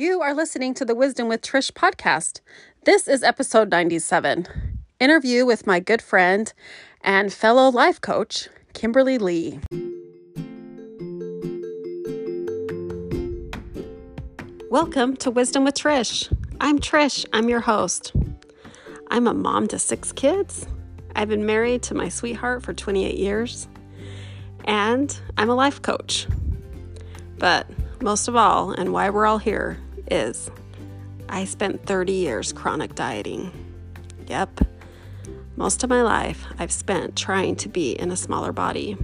You are listening to the Wisdom with Trish podcast. This is episode 97. Interview with my good friend and fellow life coach, Kimberly Lee. Welcome to Wisdom with Trish. I'm Trish, I'm your host. I'm a mom to six kids. I've been married to my sweetheart for 28 years, and I'm a life coach. But most of all, and why we're all here, is I spent 30 years chronic dieting. Yep. Most of my life I've spent trying to be in a smaller body.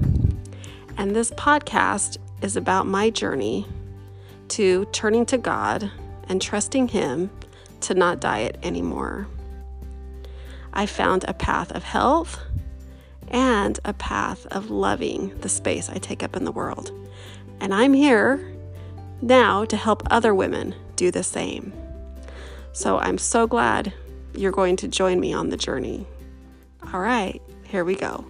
And this podcast is about my journey to turning to God and trusting Him to not diet anymore. I found a path of health and a path of loving the space I take up in the world. And I'm here now to help other women do the same. So I'm so glad you're going to join me on the journey. All right, here we go.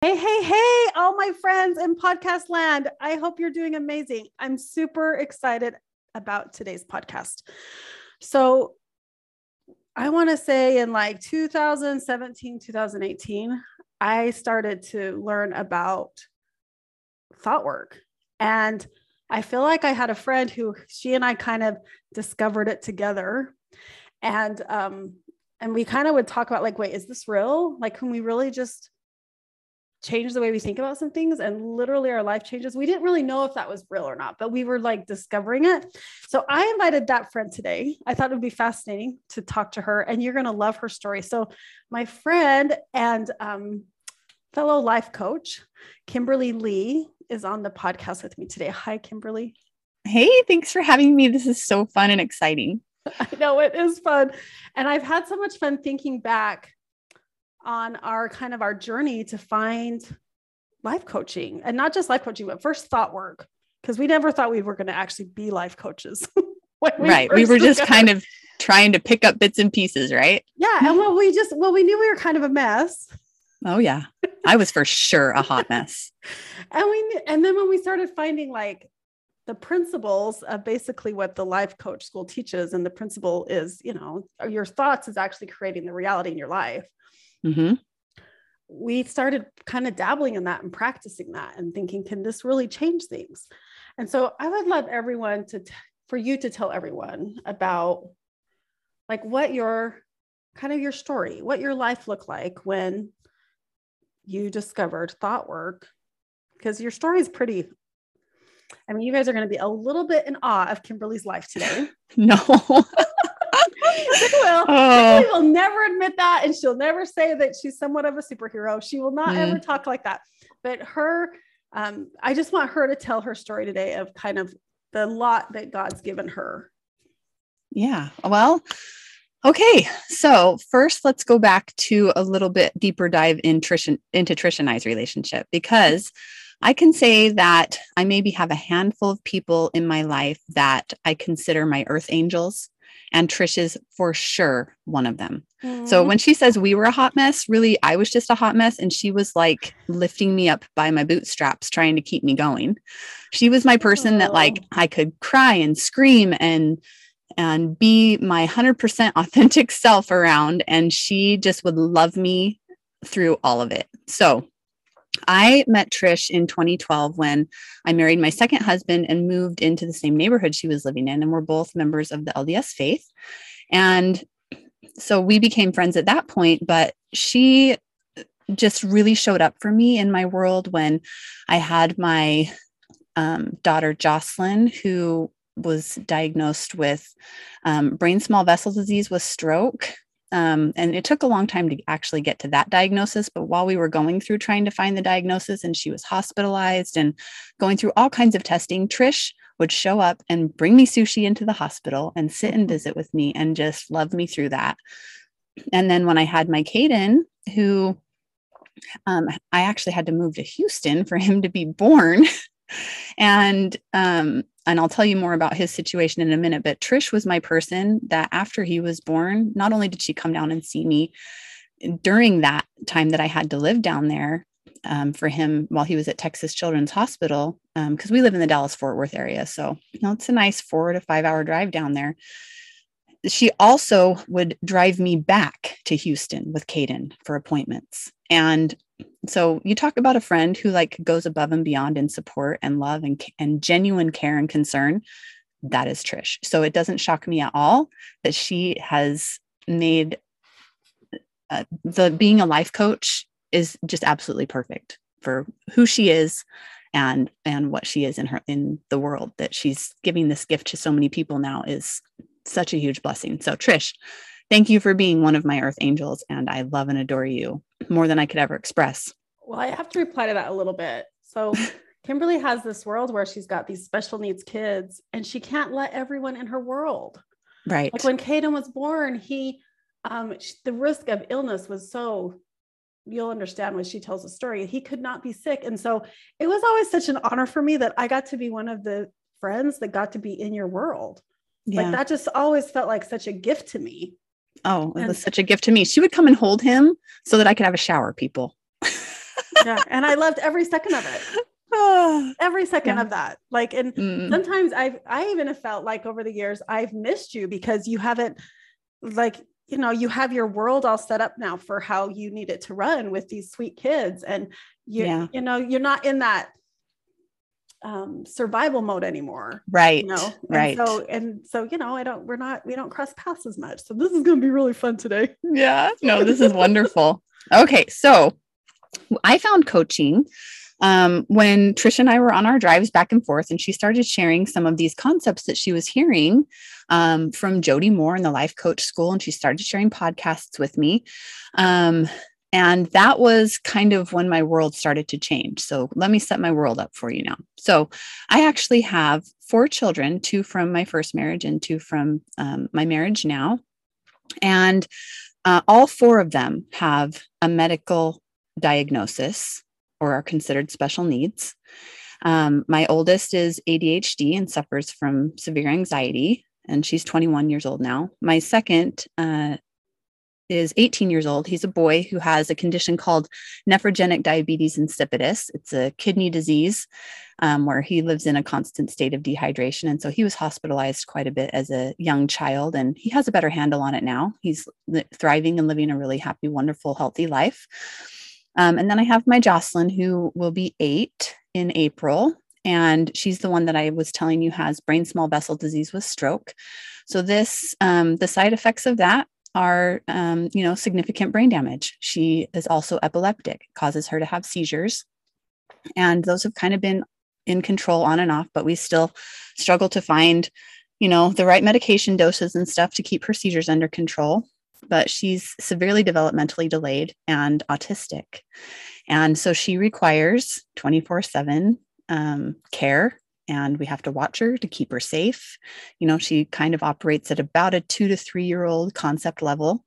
Hey, hey, hey, all my friends in podcast land. I hope you're doing amazing. I'm super excited about today's podcast. So, I want to say in like 2017, 2018, I started to learn about thought work. And I feel like I had a friend who she and I kind of discovered it together. And um, and we kind of would talk about like, wait, is this real? Like, can we really just change the way we think about some things and literally our life changes. We didn't really know if that was real or not, but we were like discovering it. So I invited that friend today. I thought it would be fascinating to talk to her and you're going to love her story. So my friend and um, fellow life coach, Kimberly Lee, is on the podcast with me today. Hi, Kimberly. Hey, thanks for having me. This is so fun and exciting. I know it is fun. And I've had so much fun thinking back on our kind of our journey to find life coaching and not just life coaching, but first thought work, because we never thought we were going to actually be life coaches. we right. We were just kind of trying to pick up bits and pieces, right? Yeah. And well, we just, well, we knew we were kind of a mess. Oh yeah. I was for sure a hot mess. and we and then when we started finding like the principles of basically what the life coach school teaches and the principle is, you know, your thoughts is actually creating the reality in your life. Mm-hmm. We started kind of dabbling in that and practicing that and thinking, can this really change things? And so I would love everyone to, t- for you to tell everyone about like what your kind of your story, what your life looked like when you discovered thought work because your story is pretty I mean, you guys are going to be a little bit in awe of Kimberly's life today. No. will. Oh. Kimberly will never admit that, and she'll never say that she's somewhat of a superhero. She will not mm. ever talk like that. But her, um, I just want her to tell her story today of kind of the lot that God's given her. Yeah. Well, Okay, so first let's go back to a little bit deeper dive in Trish, into Trish and I's relationship because I can say that I maybe have a handful of people in my life that I consider my earth angels, and Trish is for sure one of them. Mm-hmm. So when she says we were a hot mess, really, I was just a hot mess, and she was like lifting me up by my bootstraps, trying to keep me going. She was my person oh. that like I could cry and scream and and be my 100% authentic self around. And she just would love me through all of it. So I met Trish in 2012 when I married my second husband and moved into the same neighborhood she was living in. And we're both members of the LDS faith. And so we became friends at that point, but she just really showed up for me in my world when I had my um, daughter Jocelyn, who was diagnosed with um, brain small vessel disease with stroke. Um, and it took a long time to actually get to that diagnosis. But while we were going through trying to find the diagnosis and she was hospitalized and going through all kinds of testing, Trish would show up and bring me sushi into the hospital and sit and visit with me and just love me through that. And then when I had my Caden, who um, I actually had to move to Houston for him to be born. and um, and I'll tell you more about his situation in a minute. But Trish was my person that after he was born, not only did she come down and see me during that time that I had to live down there, um, for him while he was at Texas Children's Hospital because um, we live in the Dallas Fort Worth area. So, you know, it's a nice four to five hour drive down there. She also would drive me back to Houston with Caden for appointments. And so you talk about a friend who like goes above and beyond in support and love and, and genuine care and concern. That is Trish. So it doesn't shock me at all that she has made uh, the being a life coach is just absolutely perfect for who she is and and what she is in her in the world that she's giving this gift to so many people now is such a huge blessing so trish thank you for being one of my earth angels and i love and adore you more than i could ever express. Well i have to reply to that a little bit. So kimberly has this world where she's got these special needs kids and she can't let everyone in her world. Right. Like when Caden was born he um, the risk of illness was so you'll understand when she tells the story he could not be sick. And so it was always such an honor for me that i got to be one of the friends that got to be in your world. Yeah. like that just always felt like such a gift to me oh it and, was such a gift to me she would come and hold him so that i could have a shower people yeah and i loved every second of it every second yeah. of that like and mm. sometimes i've i even have felt like over the years i've missed you because you haven't like you know you have your world all set up now for how you need it to run with these sweet kids and you yeah. you know you're not in that um, survival mode anymore right you know? And right. so and so you know i don't we're not we don't cross paths as much. So this is going to be really fun today. Yeah no this is wonderful. Okay so i found coaching um, when Trish and I were on our drives back and forth, and she started sharing some of these concepts that she was hearing um, from Jody Moore in the Life Coach School, and she started sharing podcasts with me. Um, and that was kind of when my world started to change. So let me set my world up for you now. So I actually have four children two from my first marriage and two from um, my marriage now. And uh, all four of them have a medical diagnosis or are considered special needs. Um, my oldest is ADHD and suffers from severe anxiety, and she's 21 years old now. My second uh, is 18 years old. He's a boy who has a condition called nephrogenic diabetes insipidus. It's a kidney disease um, where he lives in a constant state of dehydration. And so he was hospitalized quite a bit as a young child, and he has a better handle on it now. He's thriving and living a really happy, wonderful, healthy life. Um, and then I have my Jocelyn, who will be eight in April. And she's the one that I was telling you has brain small vessel disease with stroke. So, this, um, the side effects of that are, um, you know, significant brain damage. She is also epileptic, causes her to have seizures. And those have kind of been in control on and off, but we still struggle to find, you know, the right medication doses and stuff to keep her seizures under control but she's severely developmentally delayed and autistic. And so she requires 24 7 um, care and we have to watch her to keep her safe. You know, she kind of operates at about a two to three year old concept level.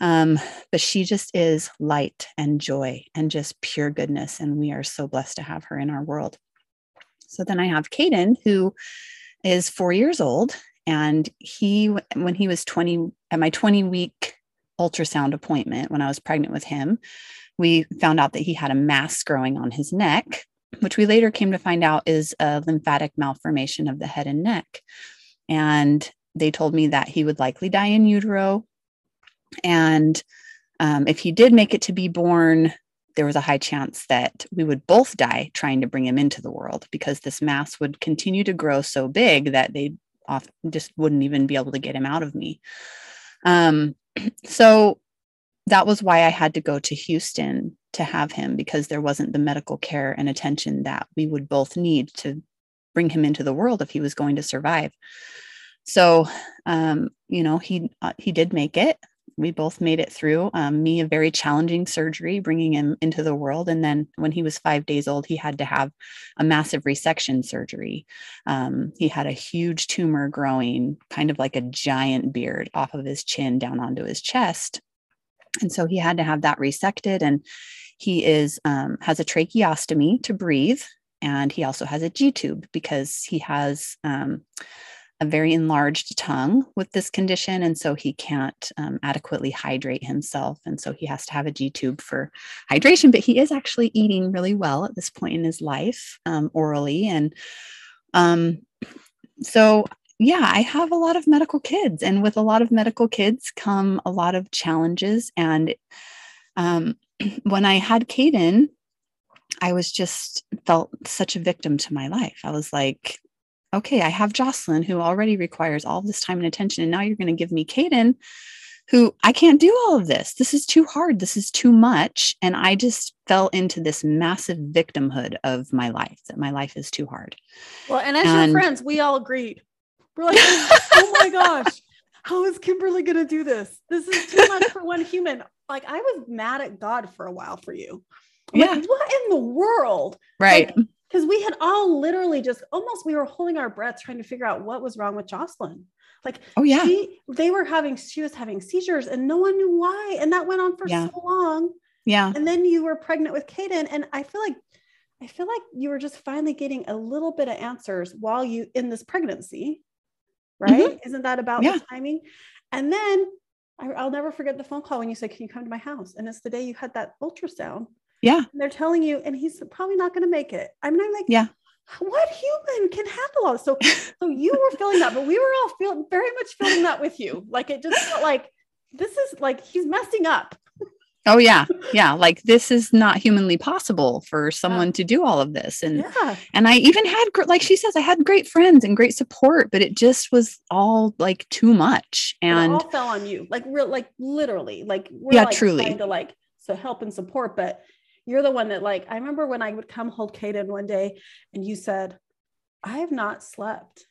Um, but she just is light and joy and just pure goodness. And we are so blessed to have her in our world. So then I have Caden, who is four years old and he, when he was 20, at my 20 week ultrasound appointment, when I was pregnant with him, we found out that he had a mass growing on his neck, which we later came to find out is a lymphatic malformation of the head and neck. And they told me that he would likely die in utero. And um, if he did make it to be born, there was a high chance that we would both die trying to bring him into the world because this mass would continue to grow so big that they just wouldn't even be able to get him out of me. Um, so that was why I had to go to Houston to have him because there wasn't the medical care and attention that we would both need to bring him into the world if he was going to survive. So, um, you know, he uh, he did make it we both made it through. Um, me, a very challenging surgery, bringing him into the world. And then when he was five days old, he had to have a massive resection surgery. Um, he had a huge tumor growing, kind of like a giant beard off of his chin down onto his chest. And so he had to have that resected. And he is um, has a tracheostomy to breathe. And he also has a G tube because he has um, a very enlarged tongue with this condition. And so he can't um, adequately hydrate himself. And so he has to have a G tube for hydration. But he is actually eating really well at this point in his life um, orally. And um, so, yeah, I have a lot of medical kids. And with a lot of medical kids come a lot of challenges. And um, when I had Caden, I was just felt such a victim to my life. I was like, okay, I have Jocelyn who already requires all this time and attention. And now you're going to give me Caden who I can't do all of this. This is too hard. This is too much. And I just fell into this massive victimhood of my life that my life is too hard. Well, and as and, your friends, we all agreed. We're like, oh my gosh, how is Kimberly going to do this? This is too much for one human. Like, I was mad at God for a while for you. I'm yeah. Like, what in the world? Right. Like, because we had all literally just almost we were holding our breath trying to figure out what was wrong with Jocelyn. Like, oh yeah, she, they were having she was having seizures and no one knew why, and that went on for yeah. so long. Yeah, and then you were pregnant with Caden, and I feel like I feel like you were just finally getting a little bit of answers while you in this pregnancy, right? Mm-hmm. Isn't that about yeah. the timing? And then I, will never forget the phone call when you said, "Can you come to my house?" And it's the day you had that ultrasound. Yeah. And they're telling you, and he's probably not going to make it. I mean, I'm like, yeah. What human can handle all So, so you were feeling that, but we were all feeling very much feeling that with you. Like it just felt like this is like he's messing up. Oh yeah. Yeah, like this is not humanly possible for someone yeah. to do all of this. And yeah. and I even had like she says I had great friends and great support, but it just was all like too much. And it all fell on you. Like real like literally. Like we're yeah, like truly. trying to like so help and support, but you're the one that like i remember when i would come hold Caden one day and you said i have not slept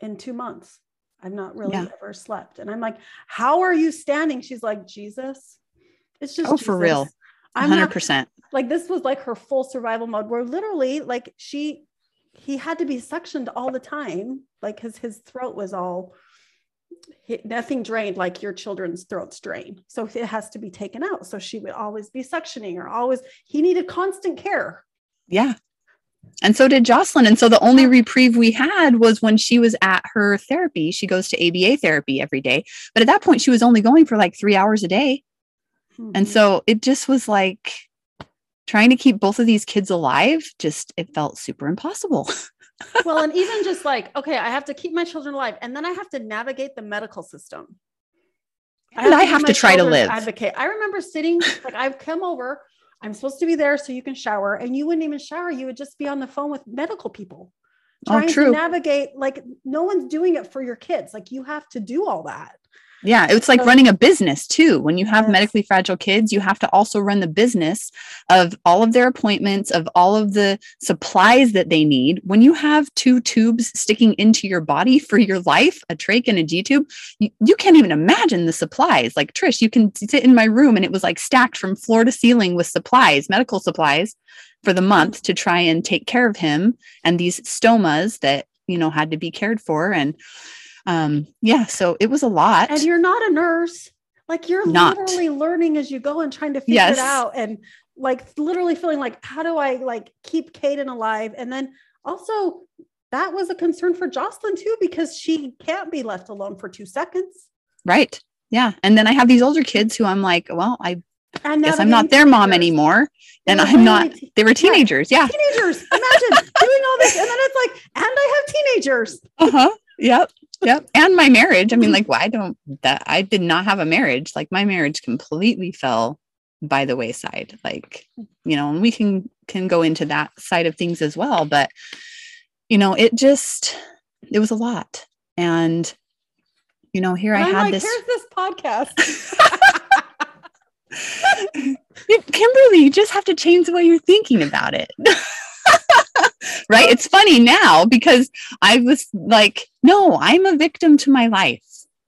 in two months i've not really yeah. ever slept and i'm like how are you standing she's like jesus it's just oh jesus. for real 100% not, like this was like her full survival mode where literally like she he had to be suctioned all the time like his his throat was all nothing drained like your children's throats drain. So it has to be taken out. So she would always be suctioning or always, he needed constant care. Yeah. And so did Jocelyn. And so the only reprieve we had was when she was at her therapy. She goes to ABA therapy every day. But at that point, she was only going for like three hours a day. Mm-hmm. And so it just was like trying to keep both of these kids alive, just it felt super impossible. well, and even just like, okay, I have to keep my children alive, and then I have to navigate the medical system. I and I have to try to live. Advocate. I remember sitting like I've come over. I'm supposed to be there so you can shower, and you wouldn't even shower. You would just be on the phone with medical people oh, trying oh, to navigate. Like no one's doing it for your kids. Like you have to do all that. Yeah, it's like running a business too. When you have yes. medically fragile kids, you have to also run the business of all of their appointments, of all of the supplies that they need. When you have two tubes sticking into your body for your life, a trach and a G tube, you, you can't even imagine the supplies. Like Trish, you can sit in my room and it was like stacked from floor to ceiling with supplies, medical supplies for the mm-hmm. month to try and take care of him and these stomas that, you know, had to be cared for. And um, yeah, so it was a lot. And you're not a nurse. Like you're not. literally learning as you go and trying to figure yes. it out. And like literally feeling like, how do I like keep Caden alive? And then also that was a concern for Jocelyn too, because she can't be left alone for two seconds. Right. Yeah. And then I have these older kids who I'm like, well, I guess I'm not their mom anymore. And I'm not, they were teenagers. Yeah. yeah. Teenagers. Imagine doing all this. And then it's like, and I have teenagers. Uh huh. Yep yep. And my marriage. I mean, mm-hmm. like, why don't that? I did not have a marriage. Like, my marriage completely fell by the wayside. Like, you know, and we can can go into that side of things as well. But you know, it just it was a lot. And you know, here and I I'm had like, this. Here's this podcast. Kimberly, you just have to change the way you're thinking about it. right? It's funny now because I was like, no, I'm a victim to my life.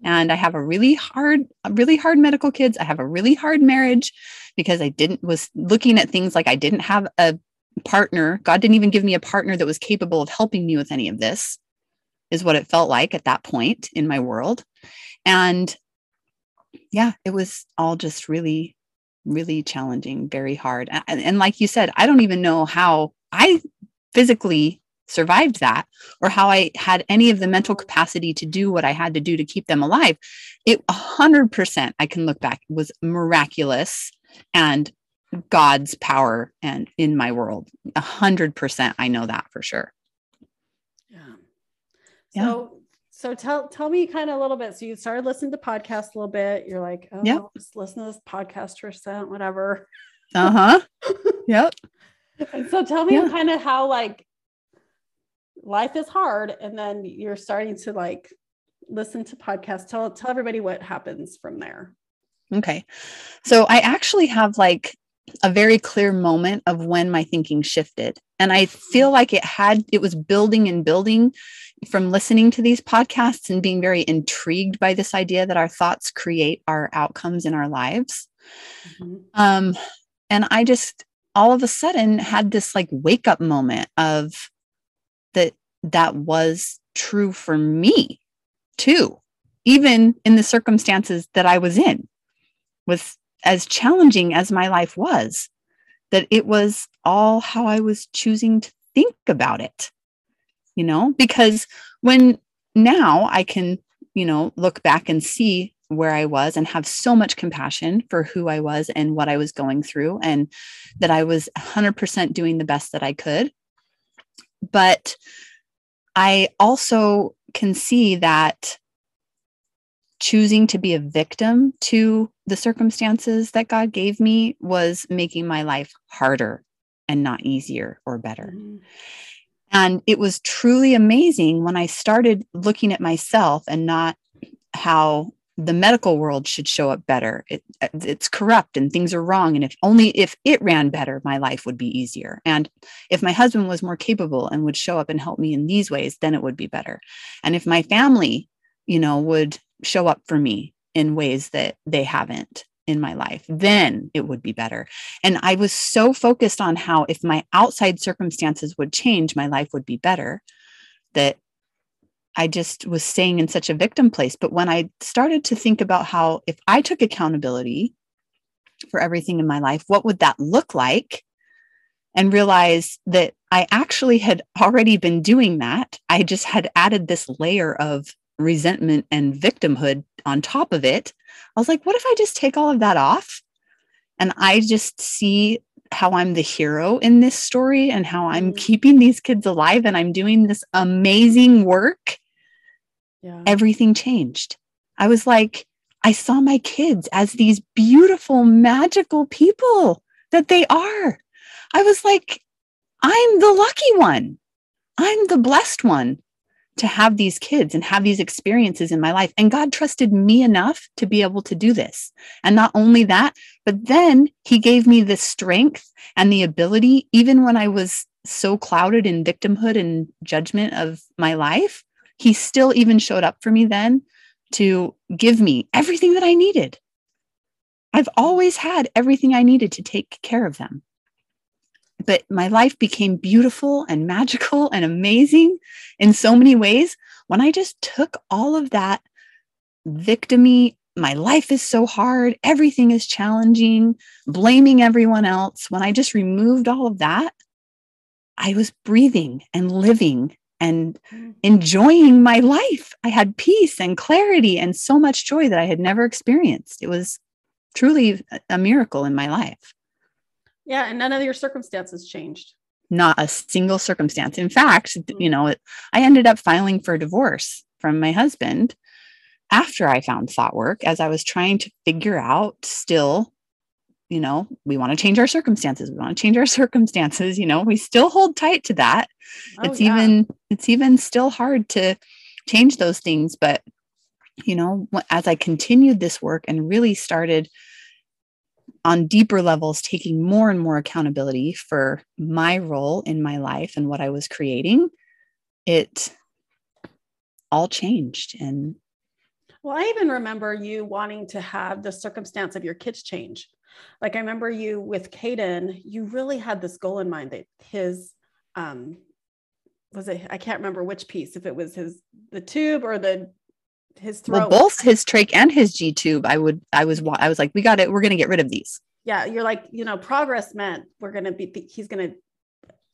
And I have a really hard, really hard medical kids. I have a really hard marriage because I didn't was looking at things like I didn't have a partner. God didn't even give me a partner that was capable of helping me with any of this, is what it felt like at that point in my world. And yeah, it was all just really, really challenging, very hard. And, and like you said, I don't even know how I physically survived that or how I had any of the mental capacity to do what I had to do to keep them alive. It 100% I can look back was miraculous and God's power and in my world. 100% I know that for sure. Yeah. yeah. So so tell tell me kind of a little bit. So you started listening to podcasts a little bit. You're like, oh, yep. just listen to this podcast for a cent, whatever. Uh huh. yep. And so tell me yeah. kind of how like life is hard, and then you're starting to like listen to podcasts. Tell tell everybody what happens from there. Okay. So I actually have like a very clear moment of when my thinking shifted. And I feel like it had, it was building and building from listening to these podcasts and being very intrigued by this idea that our thoughts create our outcomes in our lives. Mm-hmm. Um, and I just all of a sudden had this like wake up moment of that that was true for me too, even in the circumstances that I was in, with as challenging as my life was, that it was all how I was choosing to think about it you know, because when now I can, you know, look back and see where I was and have so much compassion for who I was and what I was going through, and that I was 100% doing the best that I could. But I also can see that choosing to be a victim to the circumstances that God gave me was making my life harder and not easier or better. Mm-hmm. And it was truly amazing when I started looking at myself and not how the medical world should show up better. It, it's corrupt and things are wrong. And if only if it ran better, my life would be easier. And if my husband was more capable and would show up and help me in these ways, then it would be better. And if my family, you know, would show up for me in ways that they haven't, in my life, then it would be better. And I was so focused on how if my outside circumstances would change, my life would be better that I just was staying in such a victim place. But when I started to think about how if I took accountability for everything in my life, what would that look like? And realize that I actually had already been doing that. I just had added this layer of resentment and victimhood on top of it. I was like, what if I just take all of that off? And I just see how I'm the hero in this story and how I'm mm-hmm. keeping these kids alive and I'm doing this amazing work. Yeah. Everything changed. I was like, I saw my kids as these beautiful, magical people that they are. I was like, I'm the lucky one. I'm the blessed one to have these kids and have these experiences in my life. And God trusted me enough to be able to do this. And not only that, but then He gave me the strength and the ability, even when I was so clouded in victimhood and judgment of my life, He still even showed up for me then to give me everything that I needed. I've always had everything I needed to take care of them but my life became beautiful and magical and amazing in so many ways when I just took all of that victimy, my life is so hard, everything is challenging, blaming everyone else. When I just removed all of that, I was breathing and living and mm. enjoying my life. I had peace and clarity and so much joy that I had never experienced. It was truly a miracle in my life. Yeah, and none of your circumstances changed. Not a single circumstance. In fact, mm-hmm. you know, I ended up filing for divorce from my husband after I found thought work as I was trying to figure out still, you know, we want to change our circumstances. We want to change our circumstances, you know, we still hold tight to that. Oh, it's yeah. even it's even still hard to change those things, but you know, as I continued this work and really started on deeper levels, taking more and more accountability for my role in my life and what I was creating, it all changed. And well, I even remember you wanting to have the circumstance of your kids change. Like I remember you with Caden, you really had this goal in mind that his um was it I can't remember which piece, if it was his the tube or the his throat. Well, both his trach and his G tube. I would, I was, I was like, we got it. We're going to get rid of these. Yeah. You're like, you know, progress meant we're going to be, he's going to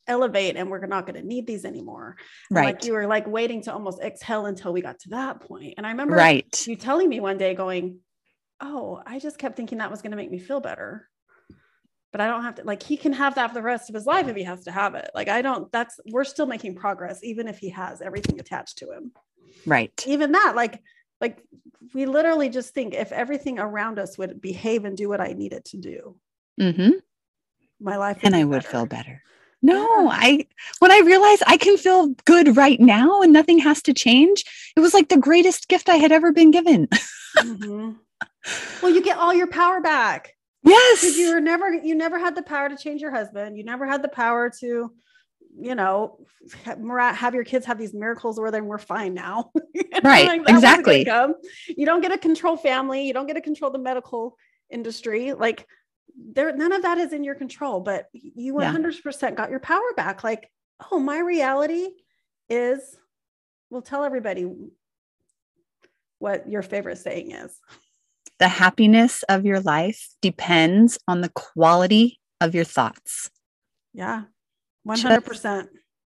elevate and we're not going to need these anymore. Right. Like you were like waiting to almost exhale until we got to that point. And I remember right. you telling me one day going, Oh, I just kept thinking that was going to make me feel better. But I don't have to like he can have that for the rest of his life if he has to have it. Like I don't that's we're still making progress even if he has everything attached to him. Right. Even that like like we literally just think if everything around us would behave and do what I needed it to do, mm-hmm. my life And be I would better. feel better. No, Yeah. I when I realized I can feel good right now and nothing has to change, it was like the greatest gift I had ever been given. Mhm. Well, you get all your power back. yes. you were never you never had the power to change your husband you never had the power to you know have your kids have these miracles where then we're fine now Right, that exactly. you don't get to control family you don't get to control the medical industry like there none of that is in your control but you Yeah. 100% got your power back like oh my reality is we'll tell everybody what your favorite saying is the happiness of your life depends on the quality of your thoughts. yeah 100%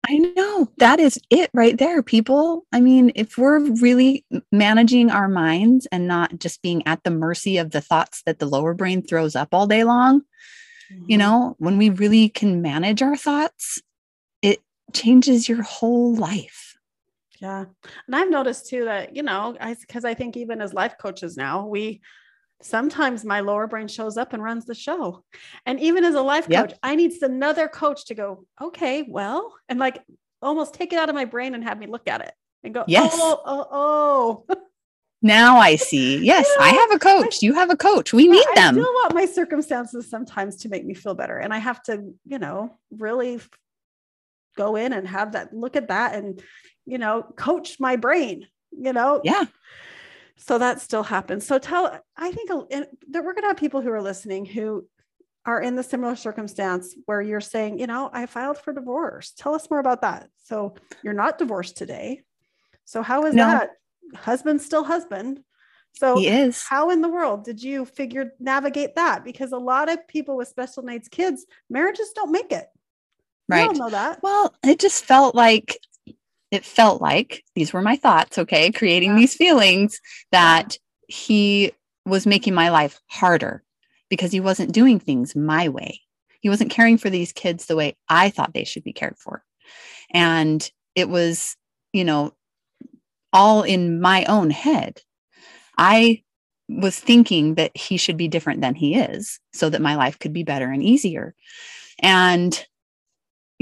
I know that is it right there, people. I mean, if we're really managing our minds and not just being at the mercy of the thoughts that the lower brain throws up all day long, you Mhm. know, when we really can manage our thoughts, it changes your whole life. Yeah. And I've noticed too that, you know, I because I think even as life coaches now, we sometimes my lower brain shows up and runs the show. And even as a life Yep. coach, I need another coach to go, okay, well, and like almost take it out of my brain and have me look at it and go, Yes. oh, oh, oh. Now I see. Yes, I have a coach. You have a coach. We need I them. still want my circumstances sometimes to make me feel better. And I have to, you know, really go in and have that look at that and, you know, coach my brain, you know, Yeah. so that still happens so tell i think that we're going to have people who are listening who are in the similar circumstance where you're saying you know i filed for divorce tell us more about that so you're not divorced today so how is No. that husband still husband so He is. how in the world did you figure navigate that because a lot of people with special needs kids marriages don't make it right? we all Right. know that Well, it just felt like it felt like these were my thoughts, okay, creating Yeah. these feelings that he was making my life harder because he wasn't doing things my way. He wasn't caring for these kids the way I thought they should be cared for. And it was, you know, all in my own head. I was thinking that he should be different than he is so that my life could be better and easier. And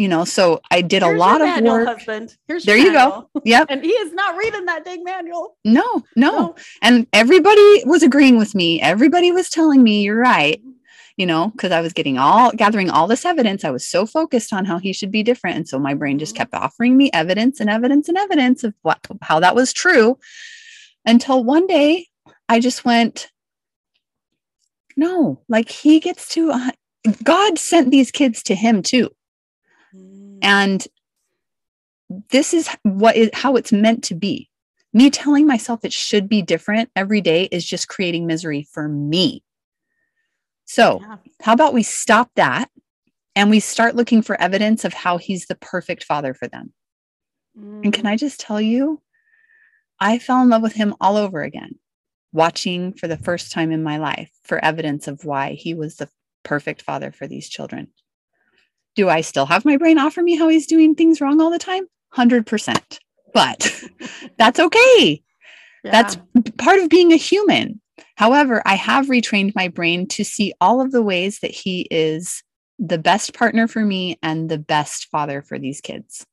you know, so I did a Here's your lot of work. husband here's There you go. manual. Yep. and he is not reading that dang manual No, no. No. And everybody was agreeing with me. Everybody was telling me, you're right. You know, because I was getting all gathering all this evidence. I was so focused on how he should be different. And so my brain just Mhm. kept offering me evidence and evidence and evidence of what how that was true. Until one day I just went, no, like he gets to uh, God sent these kids to him too. Mm. and this is what is how it's meant to be me telling myself it should be different every day is just creating misery for me so Yeah. how about we stop that and we start looking for evidence of how he's the perfect father for them and can Mm. i just tell you i fell in love with him all over again watching for the first time in my life for evidence of why he was the perfect father for these children do I still have my brain offer me how he's doing things wrong all the time? 100%. But that's okay. That's part of being a human. However, I have retrained my brain to see all of the ways that he is the best partner for me and the best father for these kids.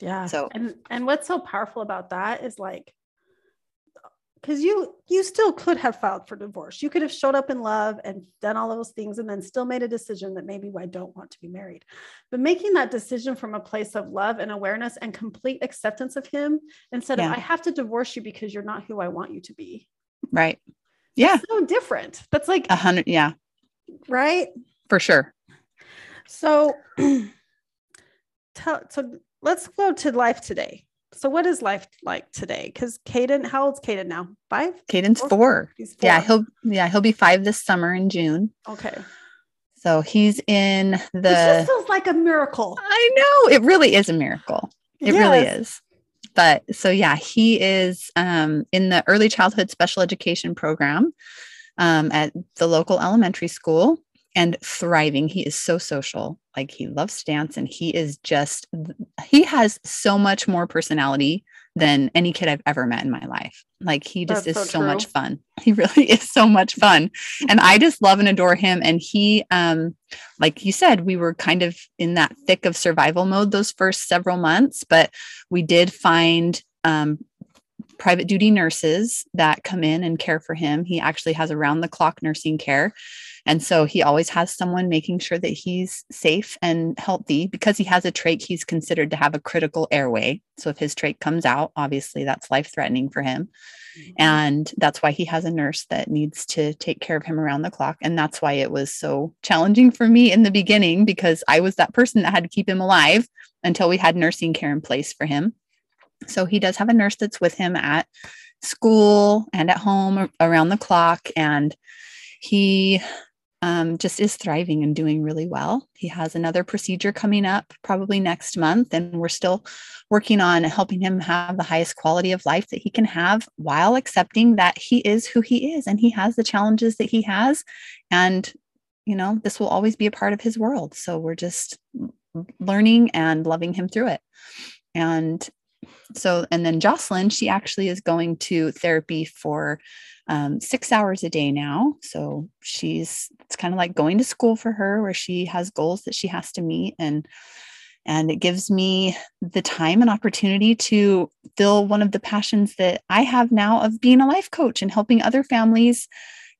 Yeah. So- and and what's so powerful about that is like because you you still could have filed for divorce. You could have showed up in love and done all those things and then still made a decision that maybe I don't want to be married. But making that decision from a place of love and awareness and complete acceptance of him instead Yeah. of I have to divorce you because you're not who I want you to be. Right. Yeah. So different. That's like A hundred. Yeah, right. for sure. So, tell, so let's go to life today. So, what is life like today? Because Caden, how old's Caden now? Five? Caden's Four? four. He's Yeah, he'll yeah, he'll be five this summer in June. Okay. So he's in the. This feels like a miracle. I know it really is a miracle. It yes. really is. But so yeah, he is um, in the early childhood special education program um, at the local elementary school and thriving. He is so social. Like he loves dance and he is just, he has so much more personality than any kid I've ever met in my life. Like he just That's is so, so much fun. He really is so much fun. and I just love and adore him. And he, um, like you said, we were kind of in that thick of survival mode those first several months, but we did find um, private duty nurses that come in and care for him. He actually has around the clock nursing care. And so he always has someone making sure that he's safe and healthy because he has a trach. He's considered to have a critical airway. So if his trach comes out, obviously that's life threatening for him. Mm-hmm. And that's why he has a nurse that needs to take care of him around the clock. And that's why it was so challenging for me in the beginning because I was that person that had to keep him alive until we had nursing care in place for him. So he does have a nurse that's with him at school and at home around the clock. And he um, just is thriving and doing really well. He has another procedure coming up probably next month, and we're still working on helping him have the highest quality of life that he can have while accepting that he is who he is and he has the challenges that he has. And, you know, this will always be a part of his world. So we're just learning and loving him through it. And so, and then Jocelyn, she actually is going to therapy for um, six hours a day now. So she's it's kind of like going to school for her, where she has goals that she has to meet, and and it gives me the time and opportunity to fill one of the passions that I have now of being a life coach and helping other families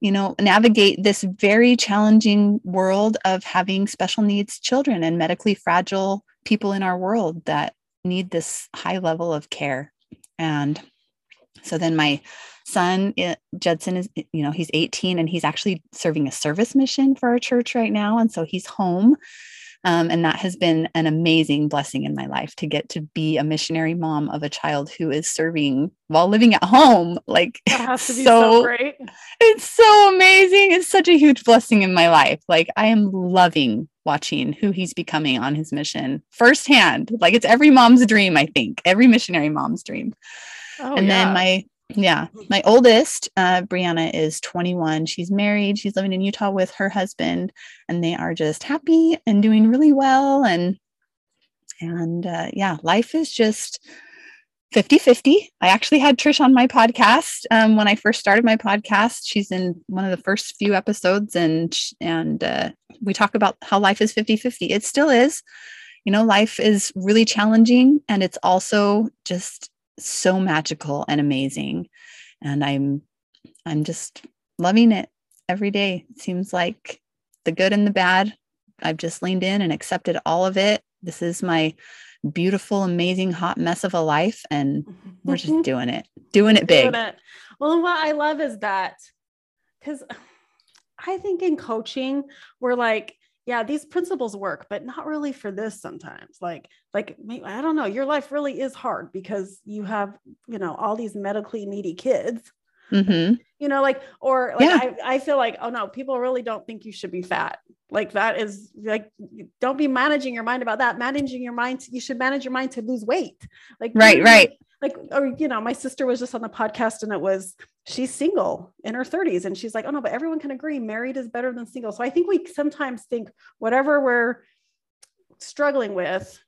you know navigate this very challenging world of having special needs children and medically fragile people in our world that need this high level of care and so then my son eh, Judson is you know he's 18 and he's actually serving a service mission for our church right now and so he's home um, and that has been an amazing blessing in my life to get to be a missionary mom of a child who is serving while living at home. Like that has to be so, so great. It's so amazing. It's such a huge blessing in my life. Like I am loving watching who he's becoming on his mission firsthand. Like it's every mom's dream, I think, every missionary mom's dream. Oh, and yeah. then my yeah. My oldest, uh, Brianna, is 21. She's married. She's living in Utah with her husband, and they are just happy and doing really well. And and uh, yeah, life is just 50 50. I actually had Trish on my podcast um, when I first started my podcast. She's in one of the first few episodes, and and uh, we talk about how life is 50 50. It still is. You know, life is really challenging, and it's also just so magical and amazing. And i'm i'm just loving it every day. It seems like the good and the bad i've just leaned in and accepted all of it. This is my beautiful amazing hot mess of a life and we're just doing it doing it big. doing it. well what i love is that because i think in coaching we're like yeah these principles work but not really for this sometimes like like i don't know your life really is hard because you have you know all these medically needy kids. Mm-hmm. you know like or like yeah. I, I feel like oh no people really don't think you should be fat. Like that is like don't be managing your mind about that. Managing your mind you should manage your mind to lose weight. Like right right like or you know my sister was just on the podcast and it was she's single in her 30s and she's like oh no but everyone can agree married is better than single. So i think we sometimes think whatever we're struggling with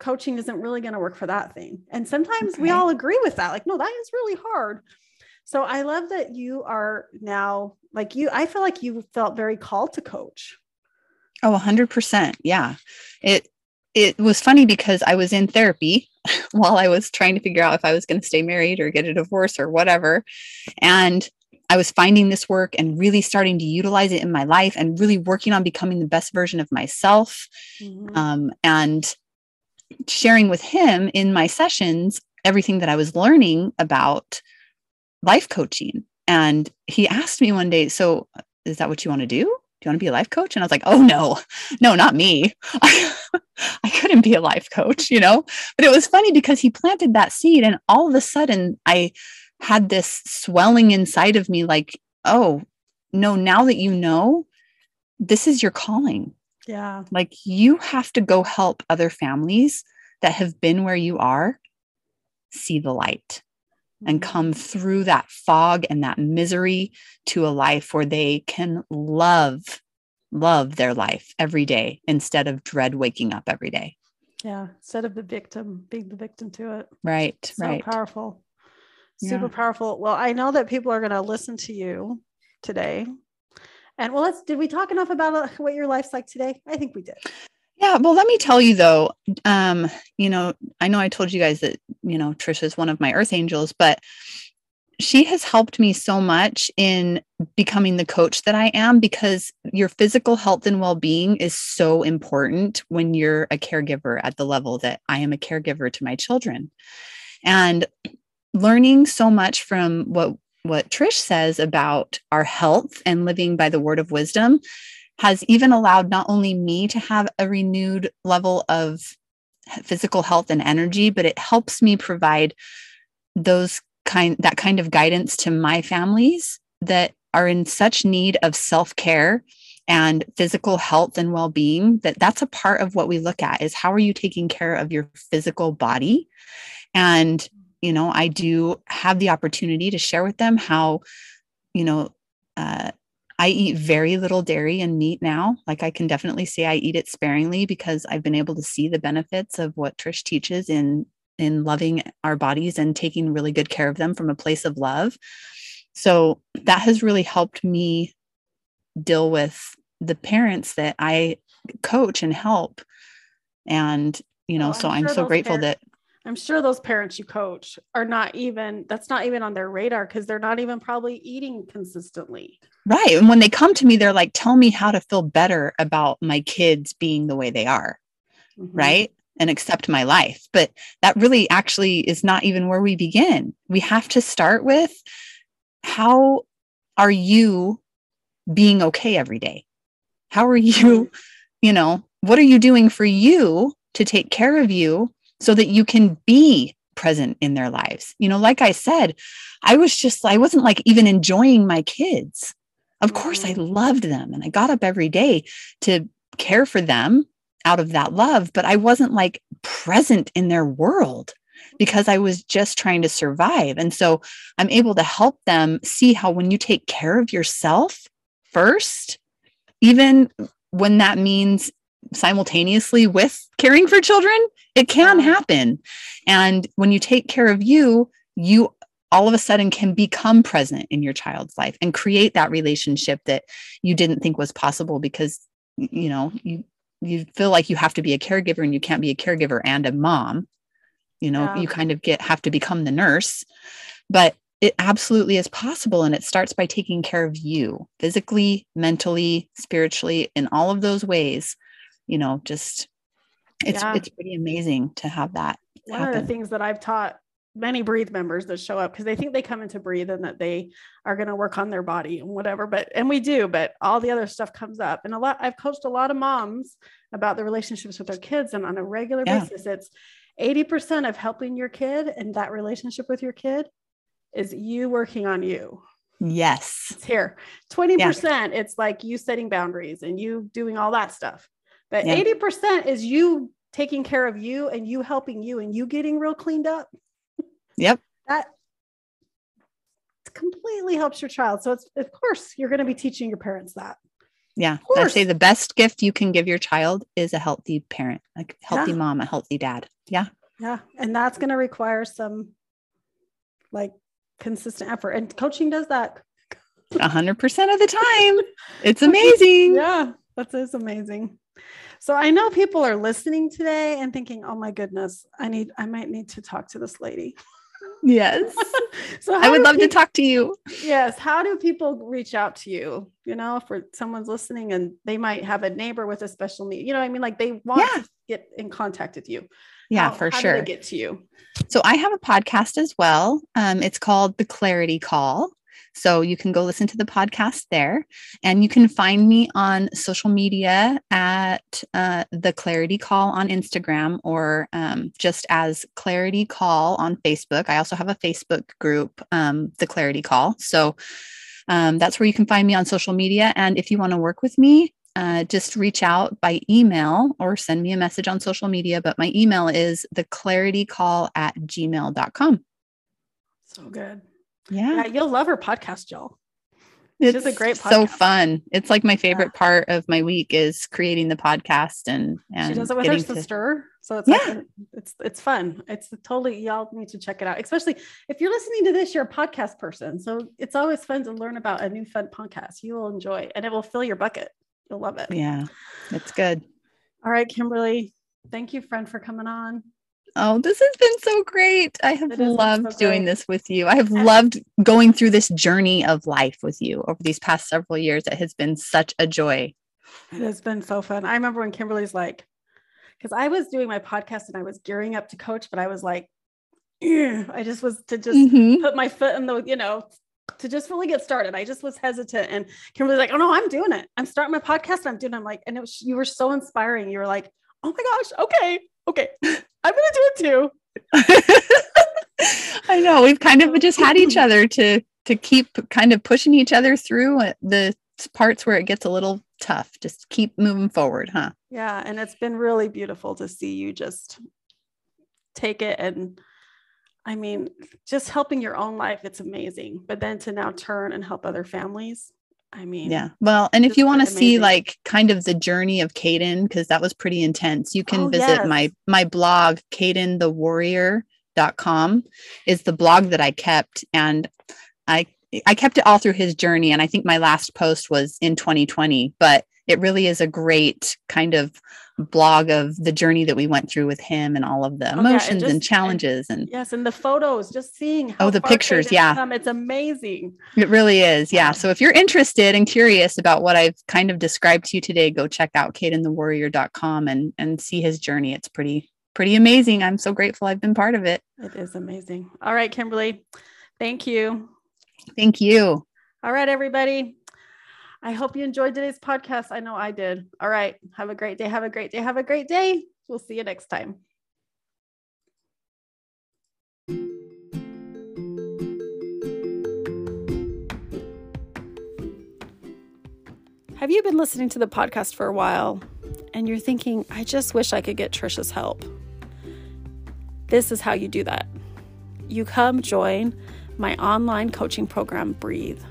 coaching isn't really going to work for that thing. And sometimes okay. we all agree with that like no that is really hard. So i love that you are now like you i feel like you felt very called to coach. Oh 100% yeah. It it was funny because i was in therapy while I was trying to figure out if I was going to stay married or get a divorce or whatever. And I was finding this work and really starting to utilize it in my life and really working on becoming the best version of myself. Mm-hmm. Um, and sharing with him in my sessions everything that I was learning about life coaching. And he asked me one day, So, is that what you want to do? Do you want to be a life coach? And I was like, oh no, no, not me. I couldn't be a life coach, you know? But it was funny because he planted that seed and all of a sudden I had this swelling inside of me like, oh, no, now that you know, this is your calling. Yeah. Like you have to go help other families that have been where you are see the light and Mm-hmm. come through that fog and that misery to a life where they can love love their life every day instead of dread waking up every day Yeah. Instead of the victim, being the victim to it. right So right powerful. Super Yeah. powerful. Well, I know that people are going to listen to you today. And well, let's, did we talk enough about uh, what your life's like today? I think we did. Yeah well let me tell you though um you know i know i told you guys that you know trisha is one of my earth angels but she has helped me so much in becoming the coach that I am because your physical health and well being is so important when you're a caregiver at the level that I am a caregiver to my children. And learning so much from what what Trish says about our health and living by the word of wisdom has even allowed not only me to have a renewed level of physical health and energy, but it helps me provide those kind that kind of guidance to my families that are in such need of self-care and physical health and well-being that that's a part of what we look at is how are you taking care of your physical body? And you know i do have the opportunity to share with them how you know uh, i eat very little dairy and meat now like i can definitely say i eat it sparingly because i've been able to see the benefits of what trish teaches in in loving our bodies and taking really good care of them from a place of love. So that has really helped me deal with the parents that I coach and help. And, you know, Well, so I'm I'm sure so grateful parents- that, I'm sure those parents you coach are not even, that's not even on their radar because they're not even probably eating consistently. right. And when they come to me, they're like, tell me how to feel better about my kids being the way they are. Mhm. right? And accept my life. But that really actually is not even where we begin. We have to start with how are you being okay every day? How are you, you know, what are you doing for you to take care of you so that you can be present in their lives? You know, like I said, I was just, I wasn't like even enjoying my kids. Of course, I mm-hmm. loved them and I got up every day to care for them out of that love, but I wasn't like present in their world because I was just trying to survive. And so I'm able to help them see how when you take care of yourself first, even when that means simultaneously with caring for children, it can happen. And when you take care of you, you all of a sudden can become present in your child's life and create that relationship that you didn't think was possible because you know you you feel like you have to be a caregiver and you can't be a caregiver and a mom you know Yeah. you kind of get have to become the nurse but it absolutely is possible and it starts by taking care of you physically mentally spiritually in all of those ways you know just it's Yeah. it's pretty amazing to have that One of the things that I've taught many breathe members that show up because they think they come into breathe and that they are going to work on their body and whatever but and we do but all the other stuff comes up. And a lot i've coached a lot of moms about the relationships with their kids and on a regular Yeah. basis it's 80% of helping your kid and that relationship with your kid is you working on you. Yes. It's here. 20% it's like you setting boundaries and you doing all that stuff but Yeah. 80% is you taking care of you and you helping you and you getting real cleaned up yep that completely helps your child. So it's of course you're going to be teaching your parents that. yeah i say the best gift you can give your child is a healthy parent a healthy Yeah. mom a healthy dad yeah Yeah. And that's going to require some like consistent effort. And coaching does that. A hundred percent of the time. It's amazing. Yeah. That is amazing. So I know people are listening today and thinking, oh my goodness, I need, I might need to talk to this lady. Yes. so I would love to talk to you. Yes. How do people reach out to you? You know, for someone's listening and they might have a neighbor with a special need. You know, what I mean, like they want Yeah. to get in contact with you. Yeah, How- for how sure. get to you. So I have a podcast as well. Um, it's called The Clarity Call. So you can go listen to the podcast there. And you can find me on social media at uh, The Clarity Call on Instagram or um, just as Clarity Call on Facebook. I also have a Facebook group, um, The Clarity Call. So um, that's where you can find me on social media. And if you want to work with me, uh, just reach out by email or send me a message on social media. But my email is the claritycall at gmail.com. So good. Yeah. yeah you'll love her podcast, Jill. It's a great podcast. so fun. It's like my favorite yeah. part of my week is creating the podcast and and she does it with her sister. To... So it's yeah. Like, it's it's fun. It's totally y'all need to check it out. Especially if you're listening to this, you're a podcast person. So it's always fun to learn about a new fun podcast. You will enjoy and it will fill your bucket. You'll love it. Yeah. It's good. All right, Kimberly. Thank you, friend, for coming on. Oh, this has been so great. I have loved so doing this with you. I have loved going through this journey of life with you over these past several years. It has been such a joy. It has been so fun. I remember when Kimberly's like, because I was doing my podcast and I was gearing up to coach, but I was like, I just was to just mm-hmm. put my foot in the, you know, to just really get started. I just was hesitant. And Kimberly's like, oh no, I'm doing it. I'm starting my podcast. I'm doing it. I'm like, and it was, you were so inspiring. You were like, oh my gosh, okay, okay, I'm gonna do it too. I know we've kind of just had each other to to keep kind of pushing each other through the parts where it gets a little tough. Just keep moving forward, huh? Yeah, and it's been really beautiful to see you just take it and I mean, just helping your own life, it's amazing. But then to now turn and help other families, I mean, yeah. Well, and if you want to see like kind of the journey of Caden, because that was pretty intense, you can oh, visit yes. my my blog, cadenthewarrior.com is the blog that I kept. And I I kept it all through his journey. And I think my last post was in 2020, but it really is a great kind of blog of the journey that we went through with him and all of the emotions oh, yeah, and, just, and, challenges and, and, yes and the photos just seeing oh the pictures yeah. come, it's amazing. It really is yeah. So if you're interested and curious about what i've kind of described to you today go check out cadenthewarrior.com and and see his journey. It's pretty pretty amazing. I'm so grateful i've been part of it. It is amazing. All right kimberly thank you. Thank you. All right everybody I hope you enjoyed today's podcast. I know I did. All right. Have a great day. Have a great day. Have a great day. We'll see you next time. Have you been listening to the podcast for a while and you're thinking, I just wish I could get Trisha's help? This is how you do that. You come join my online coaching program, Breathe.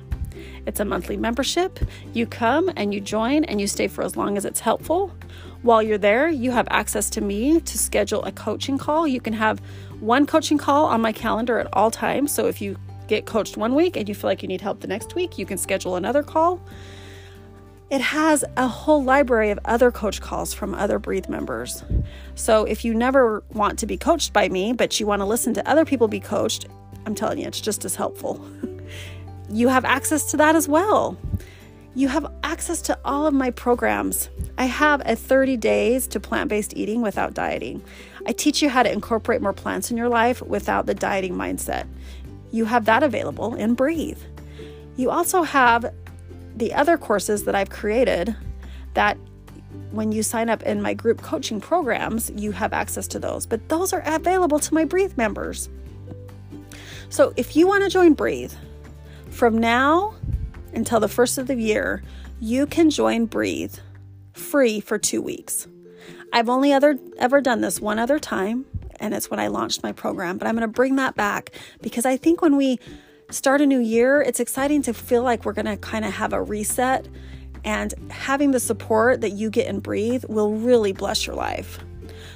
It's a monthly membership. You come and you join and you stay for as long as it's helpful. While you're there, you have access to me to schedule a coaching call. You can have one coaching call on my calendar at all times. So if you get coached one week and you feel like you need help the next week, you can schedule another call. It has a whole library of other coach calls from other Breathe members. So if you never want to be coached by me, but you want to listen to other people be coached, I'm telling you, it's just as helpful. you have access to that as well. You have access to all of my programs. I have a 30 days to plant based eating without dieting. I teach you how to incorporate more plants in your life without the dieting mindset. You have that available in Breathe. You also have the other courses that I've created that when you sign up in my group coaching programs, you have access to those, but those are available to my Breathe members. So if you want to join Breathe, from now until the first of the year, you can join Breathe free for two weeks. I've only other, ever done this one other time, and it's when I launched my program, but I'm going to bring that back because I think when we start a new year, it's exciting to feel like we're going to kind of have a reset, and having the support that you get in Breathe will really bless your life.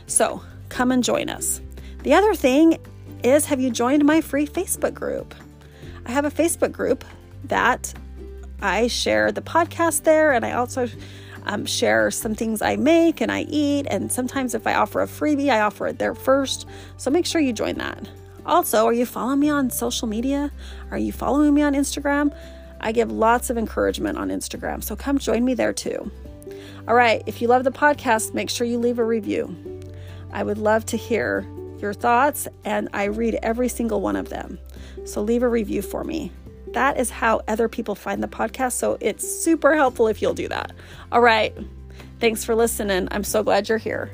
So come and join us. The other thing is have you joined my free Facebook group? I have a Facebook group that I share the podcast there, and I also um, share some things I make and I eat. And sometimes if I offer a freebie, I offer it there first. So make sure you join that. Also, are you following me on social media? Are you following me on Instagram? I give lots of encouragement on Instagram, so come join me there too. All right, if you love the podcast, make sure you leave a review. I would love to hear your thoughts, and I read every single one of them. So leave a review for me. That is how other people find the podcast. So it's super helpful if you'll do that. All right. Thanks for listening. I'm so glad you're here.